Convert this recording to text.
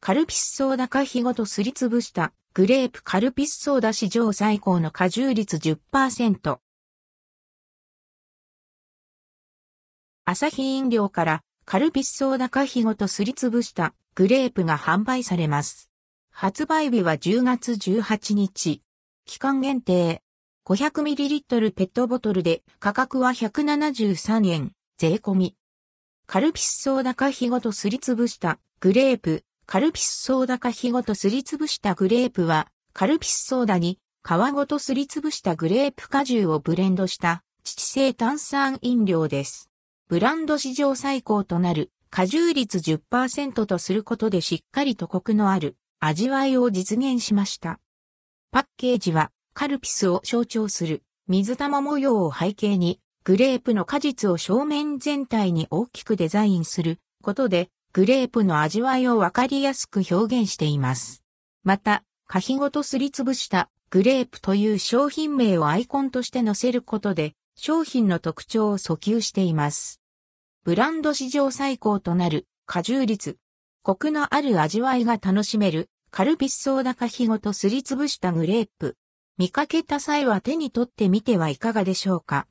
カルピスソーダ果皮ごとすりつぶしたグレープカルピスソーダ史上最高の果汁率10%。アサヒ飲料からカルピスソーダ果皮ごとすりつぶしたグレープが販売されます。発売日は10月18日。期間限定。500ml ペットボトルで価格は173円、税込み。カルピスソーダ果皮ごとすりつぶしたグレープ、カルピスソーダ果皮ごとすりつぶしたグレープは、カルピスソーダに皮ごとすりつぶしたグレープ果汁をブレンドした父製炭酸飲料です。ブランド史上最高となる果汁率10%とすることでしっかりとコクのある味わいを実現しました。パッケージはカルピスを象徴する水玉模様を背景にグレープの果実を正面全体に大きくデザインすることでグレープの味わいをわかりやすく表現しています。また、果皮ごとすりつぶしたグレープという商品名をアイコンとして載せることで商品の特徴を訴求しています。ブランド史上最高となる果汁率。コクのある味わいが楽しめるカルピスソーダ果皮ごとすりつぶしたグレープ。見かけた際は手に取ってみてはいかがでしょうか？